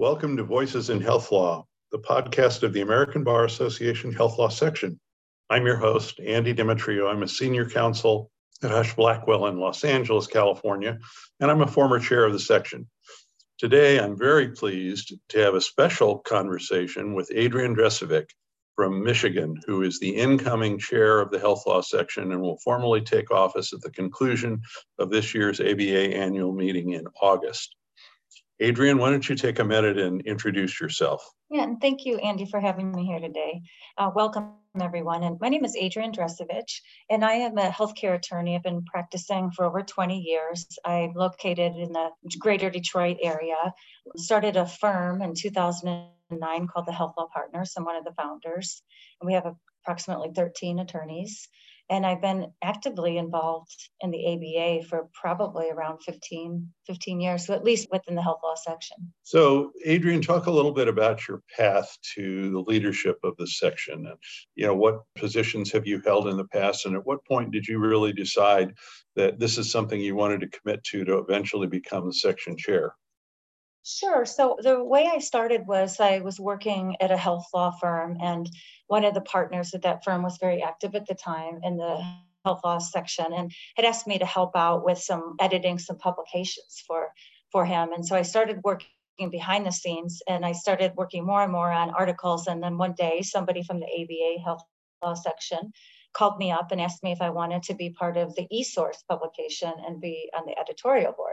Welcome to Voices in Health Law, the podcast of the American Bar Association Health Law section. I'm your host, Andy Demetriou. I'm a senior counsel at Husch Blackwell in Los Angeles, California, and I'm a former chair of the section. Today, I'm very pleased to have a special conversation with Adrienne Dresevic from Michigan, who is the incoming chair of the health law section and will formally take office at the conclusion of this year's ABA annual meeting in August. Adrienne, why don't you take a minute and introduce yourself? Yeah, and thank you, Andy, for having me here today. Uh, welcome, everyone. And my name is Adrienne Dresevic, and I am a healthcare attorney. I've been practicing for over 20 years. I'm located in the greater Detroit area. Started a firm in 2009 called the Health Law Partners. I'm one of the founders, and we have approximately 13 attorneys and I've been actively involved in the ABA for probably around 15, 15 years, so at least within the health law section. So, Adrienne, talk a little bit about your path to the leadership of the section, and you know what positions have you held in the past, and at what point did you really decide that this is something you wanted to commit to to eventually become the section chair? Sure. So the way I started was I was working at a health law firm, and one of the partners at that firm was very active at the time in the health law section and had asked me to help out with some editing some publications for for him. And so I started working behind the scenes and I started working more and more on articles. And then one day somebody from the ABA health law section called me up and asked me if I wanted to be part of the eSource publication and be on the editorial board.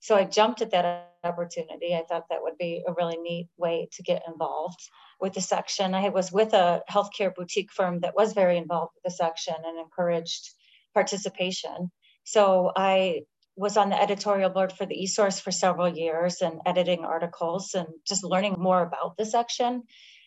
So I jumped at that opportunity. I thought that would be a really neat way to get involved with the section. I was with a healthcare boutique firm that was very involved with the section and encouraged participation. So I was on the editorial board for the eSource for several years and editing articles and just learning more about the section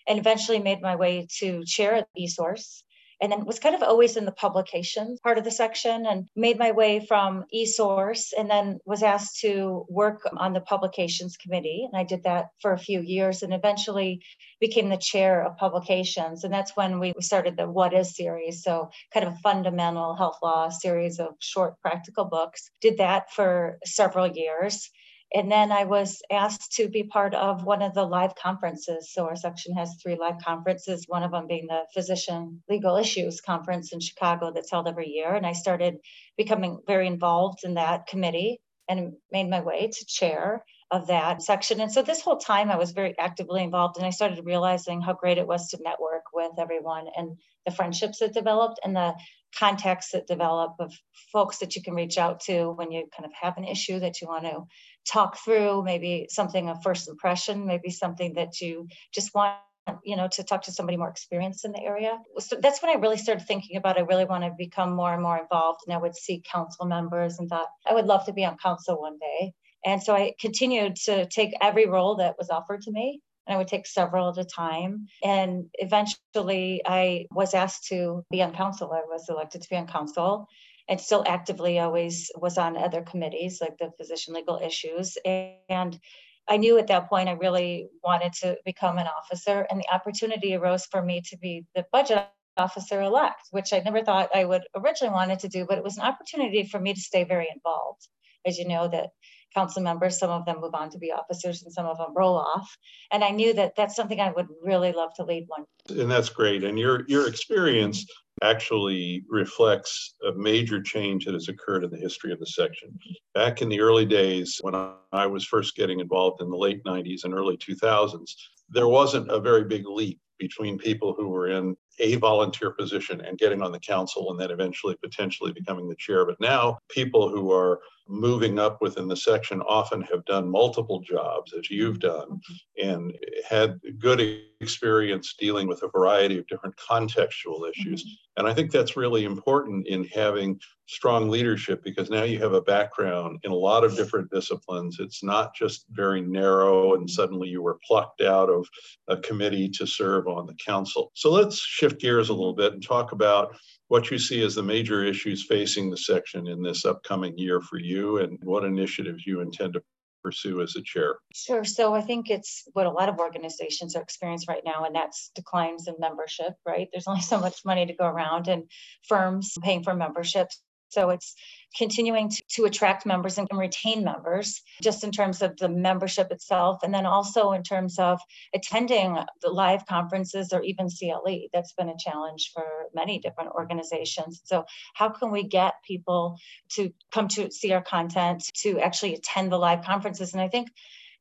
and eventually made my way to chair at eSource and then was kind of always in the publications part of the section and made my way from eSource and then was asked to work on the publications committee. And I did that for a few years and eventually became the chair of publications. And that's when we started the What Is series. So, kind of a fundamental health law series of short practical books. Did that for several years and then I was asked to be part of one of the live conferences. So our section has three live conferences, one of them being the Physician Legal Issues Conference in Chicago that's held every year. And I started becoming very involved in that committee and made my way to chair of that section. And so this whole time I was very actively involved and I started realizing how great it was to network with everyone and the friendships that developed and the contacts that develop of folks that you can reach out to when you kind of have an issue that you want to talk through, maybe something of first impression, maybe something that you just want you know to talk to somebody more experienced in the area. So that's when i really started thinking about i really want to become more and more involved and i would see council members and thought i would love to be on council one day. And so i continued to take every role that was offered to me and i would take several at a time and eventually i was asked to be on council i was elected to be on council and still actively always was on other committees like the physician legal issues. And I knew at that point I really wanted to become an officer, and the opportunity arose for me to be the budget officer elect, which I never thought I would originally wanted to do, but it was an opportunity for me to stay very involved. As you know, that council members, some of them move on to be officers and some of them roll off. And I knew that that's something I would really love to lead one. And that's great. And your your experience actually reflects a major change that has occurred in the history of the section. Back in the early days, when I was first getting involved in the late 90s and early 2000s, there wasn't a very big leap between people who were in a volunteer position and getting on the council and then eventually potentially becoming the chair. But now people who are moving up within the section often have done multiple jobs, as you've done, and had good experience dealing with a variety of different contextual issues. Mm-hmm. And I think that's really important in having strong leadership because now you have a background in a lot of different disciplines. It's not just very narrow and suddenly you were plucked out of a committee to serve on the council. So let's shift gears a little bit and talk about what you see as the major issues facing the section in this upcoming year for you and what initiatives you intend to pursue as a chair? Sure. So I think it's what a lot of organizations are experiencing right now, and that's declines in membership, right? There's only so much money to go around, and firms paying for memberships So it's continuing to, to, attract members and retain members, just in terms of the membership itself, and then also in terms of attending the live conferences or even CLE. That's been a challenge for many different organizations. So, how can we get people to come to see our content, to actually attend the live conferences? And I think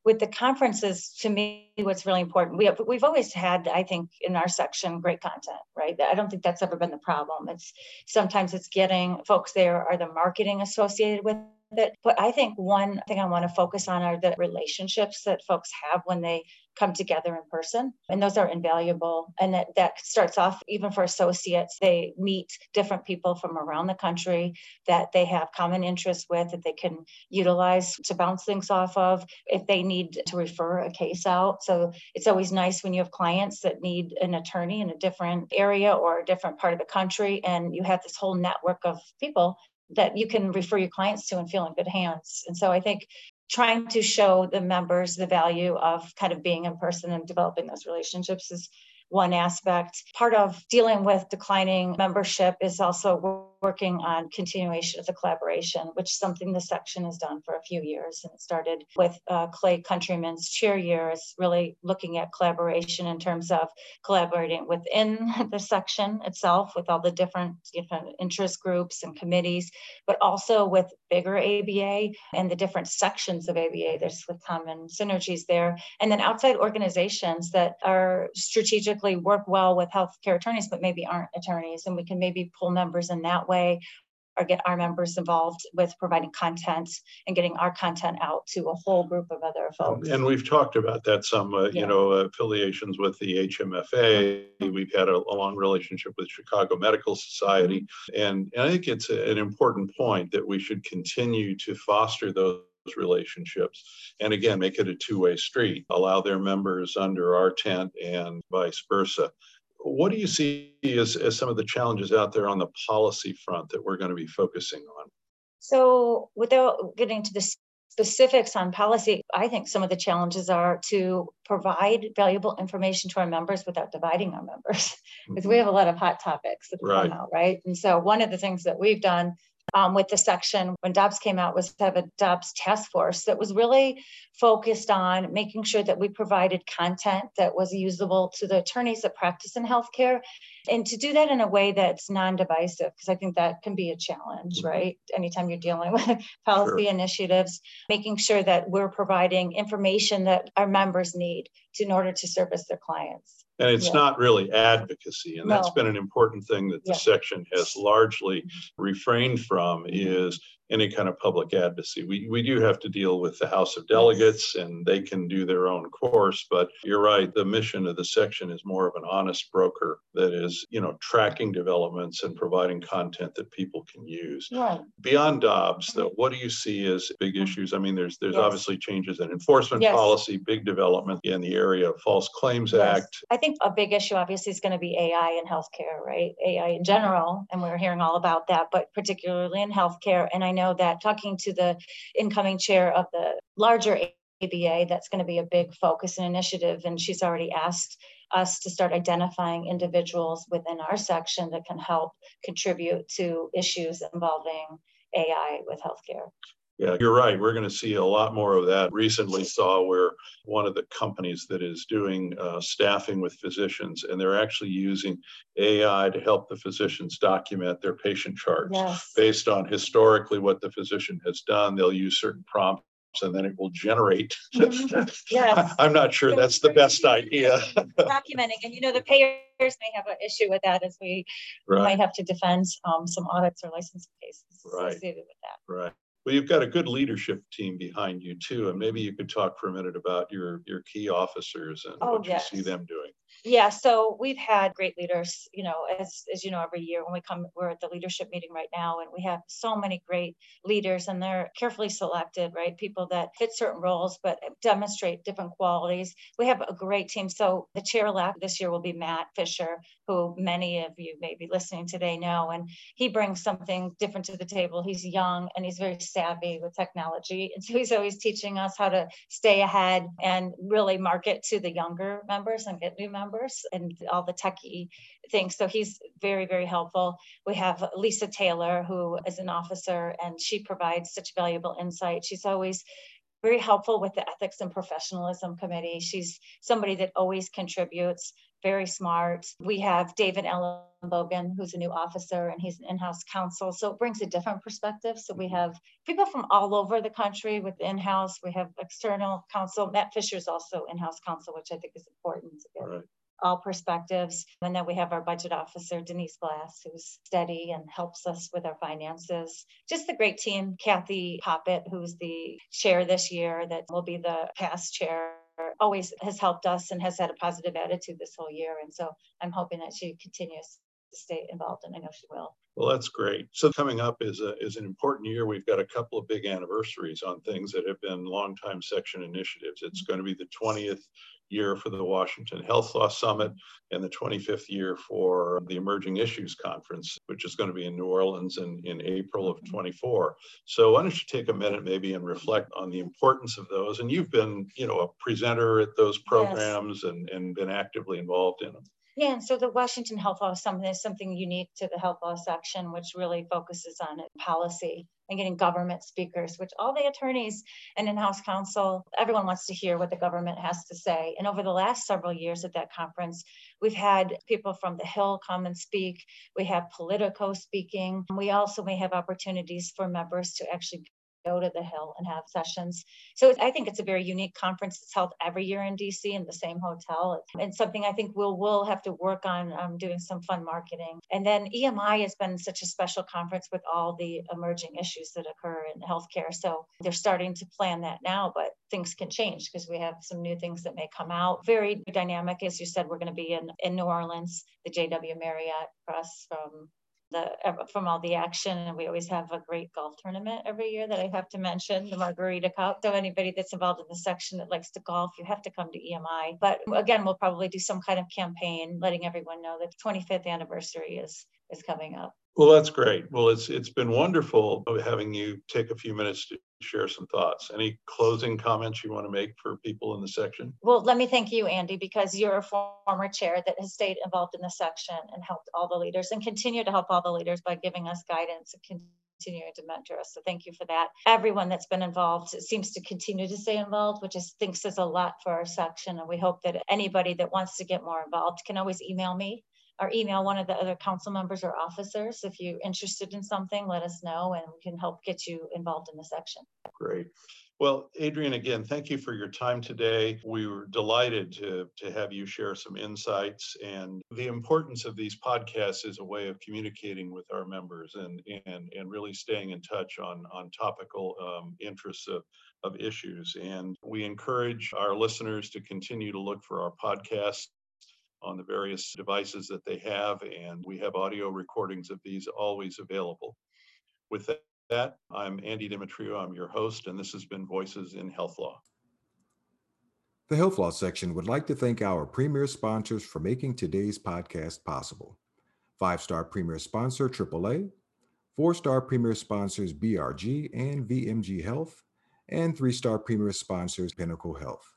with the conferences, to me, what's really important, we have, we've always had, I think, in our section, great content, right? I don't think that's ever been the problem. It's sometimes it's getting folks there are the marketing associated with it. But I think one thing I want to focus on are the relationships that folks have when they come together in person. And those are invaluable. And that, that starts off even for associates. They meet different people from around the country that they have common interests with that they can utilize to bounce things off of if they need to refer a case out. So it's always nice when you have clients that need an attorney in a different area or a different part of the country and you have this whole network of people that you can refer your clients to and feel in good hands. And so I think trying to show the members the value of kind of being in person and developing those relationships is one aspect. Part of dealing with declining membership is also working on continuation of the collaboration, which is something the section has done for a few years. And it started with uh, Clay Countryman's cheer years, really looking at collaboration in terms of collaborating within the section itself with all the different, different interest groups and committees, but also with bigger ABA and the different sections of ABA. There's the common synergies there. And then outside organizations that are strategically work well with healthcare attorneys, but maybe aren't attorneys. And we can maybe pull members in that way or get our members involved with providing content and getting our content out to a whole group of other um, folks. And we've talked about that some, uh, yeah. you know, uh, affiliations with the HMFA. Mm-hmm. We've had a, a, long relationship with Chicago Medical Society. And, and I think it's a, an important point that we should continue to foster those relationships and again make it a two-way street allow their members under our tent and vice versa what do you see as, as some of the challenges out there on the policy front that we're going to be focusing on? So, without getting to the specifics on policy, I think some of the challenges are to provide valuable information to our members without dividing our members, because mm-hmm. we have a lot of hot topics that right. come out, right? And so, one of the things that we've done um, with the section when Dobbs came out was to have a Dobbs task force that was really focused on making sure that we provided content that was usable to the attorneys that practice in healthcare and to do that in a way that's non-divisive because i think that can be a challenge mm-hmm. right anytime you're dealing with policy sure. initiatives making sure that we're providing information that our members need to, in order to service their clients and it's yeah. not really advocacy and no. that's been an important thing that the yeah. section has largely mm-hmm. refrained from is any kind of public advocacy. We, we do have to deal with the House of Delegates and they can do their own course, but you're right. The mission of the section is more of an honest broker that is, you know, tracking developments and providing content that people can use. Right. Beyond Dobbs, though, what do you see as big issues? I mean, there's there's yes. obviously changes in enforcement yes. policy, big development in the area of False Claims yes. Act. I think a big issue obviously is going to be AI in healthcare, right? AI in general, and we're hearing all about that, but particularly in healthcare. And I know that talking to the incoming chair of the larger ABA, that's going to be a big focus and initiative. And she's already asked us to start identifying individuals within our section that can help contribute to issues involving AI with healthcare. Yeah, you're right. We're going to see a lot more of that. Recently, saw where one of the companies that is doing uh, staffing with physicians, and they're actually using AI to help the physicians document their patient charts yes. based on historically what the physician has done. They'll use certain prompts and then it will generate. yes. I'm not sure that's the best idea. Documenting, and you know, the payers may have an issue with that as we right. might have to defend um, some audits or licensing cases right. associated with that. Right. Well, you've got a good leadership team behind you too, and maybe you could talk for a minute about your your key officers and oh, what yes. you see them doing. Yeah, so we've had great leaders, you know, as, as you know, every year when we come, we're at the leadership meeting right now, and we have so many great leaders, and they're carefully selected, right? People that fit certain roles but demonstrate different qualities. We have a great team. So the chair elect this year will be Matt Fisher, who many of you may be listening today know, and he brings something different to the table. He's young and he's very savvy with technology, and so he's always teaching us how to stay ahead and really market to the younger members and get new members members and all the techie things. So he's very, very helpful. We have Lisa Taylor, who is an officer, and she provides such valuable insight. She's always very helpful with the ethics and professionalism committee. She's somebody that always contributes, very smart. We have David Ellen Bogan, who's a new officer, and he's an in-house counsel. So it brings a different perspective. So we mm-hmm. have people from all over the country with in-house. We have external counsel. Matt Fisher is also in-house counsel, which I think is important get right all perspectives. And then we have our budget officer, Denise Glass, who's steady and helps us with our finances. Just the great team. Kathy Poppitt, who's the chair this year, that will be the past chair always has helped us and has had a positive attitude this whole year. And so I'm hoping that she continues stay involved, and I know she will. Well, that's great. So coming up is a, is an important year. We've got a couple of big anniversaries on things that have been longtime section initiatives. It's going to be the 20th year for the Washington Health Law Summit and the 25th year for the Emerging Issues Conference, which is going to be in New Orleans in, in April of 24. So why don't you take a minute maybe and reflect on the importance of those? And you've been, you know, a presenter at those programs yes. and, and been actively involved in them. Yeah, and so the Washington Health Law Summit is something unique to the health law section, which really focuses on policy and getting government speakers, which all the attorneys and in-house counsel, everyone wants to hear what the government has to say. And over the last several years at that conference, we've had people from the Hill come and speak. We have Politico speaking. We also may have opportunities for members to actually go to the Hill and have sessions. So I think it's a very unique conference. It's held every year in DC in the same hotel. And something I think we'll, we'll have to work on um, doing some fun marketing. And then EMI has been such a special conference with all the emerging issues that occur in healthcare. So they're starting to plan that now, but things can change because we have some new things that may come out. Very dynamic, as you said, we're going to be in, in New Orleans, the JW Marriott across from the from all the action and we always have a great golf tournament every year that I have to mention the Margarita Cup. So anybody that's involved in the section that likes to golf you have to come to EMI but again we'll probably do some kind of campaign letting everyone know that the 25th anniversary is is coming up well, that's great. Well, it's it's been wonderful having you take a few minutes to share some thoughts. Any closing comments you want to make for people in the section? Well, let me thank you, Andy, because you're a former chair that has stayed involved in the section and helped all the leaders and continue to help all the leaders by giving us guidance and continuing to mentor us. So thank you for that. Everyone that's been involved seems to continue to stay involved, which I think says a lot for our section. And we hope that anybody that wants to get more involved can always email me or email one of the other council members or officers. If you're interested in something, let us know and we can help get you involved in the section. Great. Well, Adrienne, again, thank you for your time today. We were delighted to, to have you share some insights and the importance of these podcasts is a way of communicating with our members and, and, and really staying in touch on, on topical um, interests of, of issues. And we encourage our listeners to continue to look for our podcasts on the various devices that they have, and we have audio recordings of these always available. With that, I'm Andy Demetriou. I'm your host, and this has been Voices in Health Law. The Health Law section would like to thank our premier sponsors for making today's podcast possible. Five star premier sponsor AAA, four star premier sponsors BRG and VMG Health, and three star premier sponsors Pinnacle Health.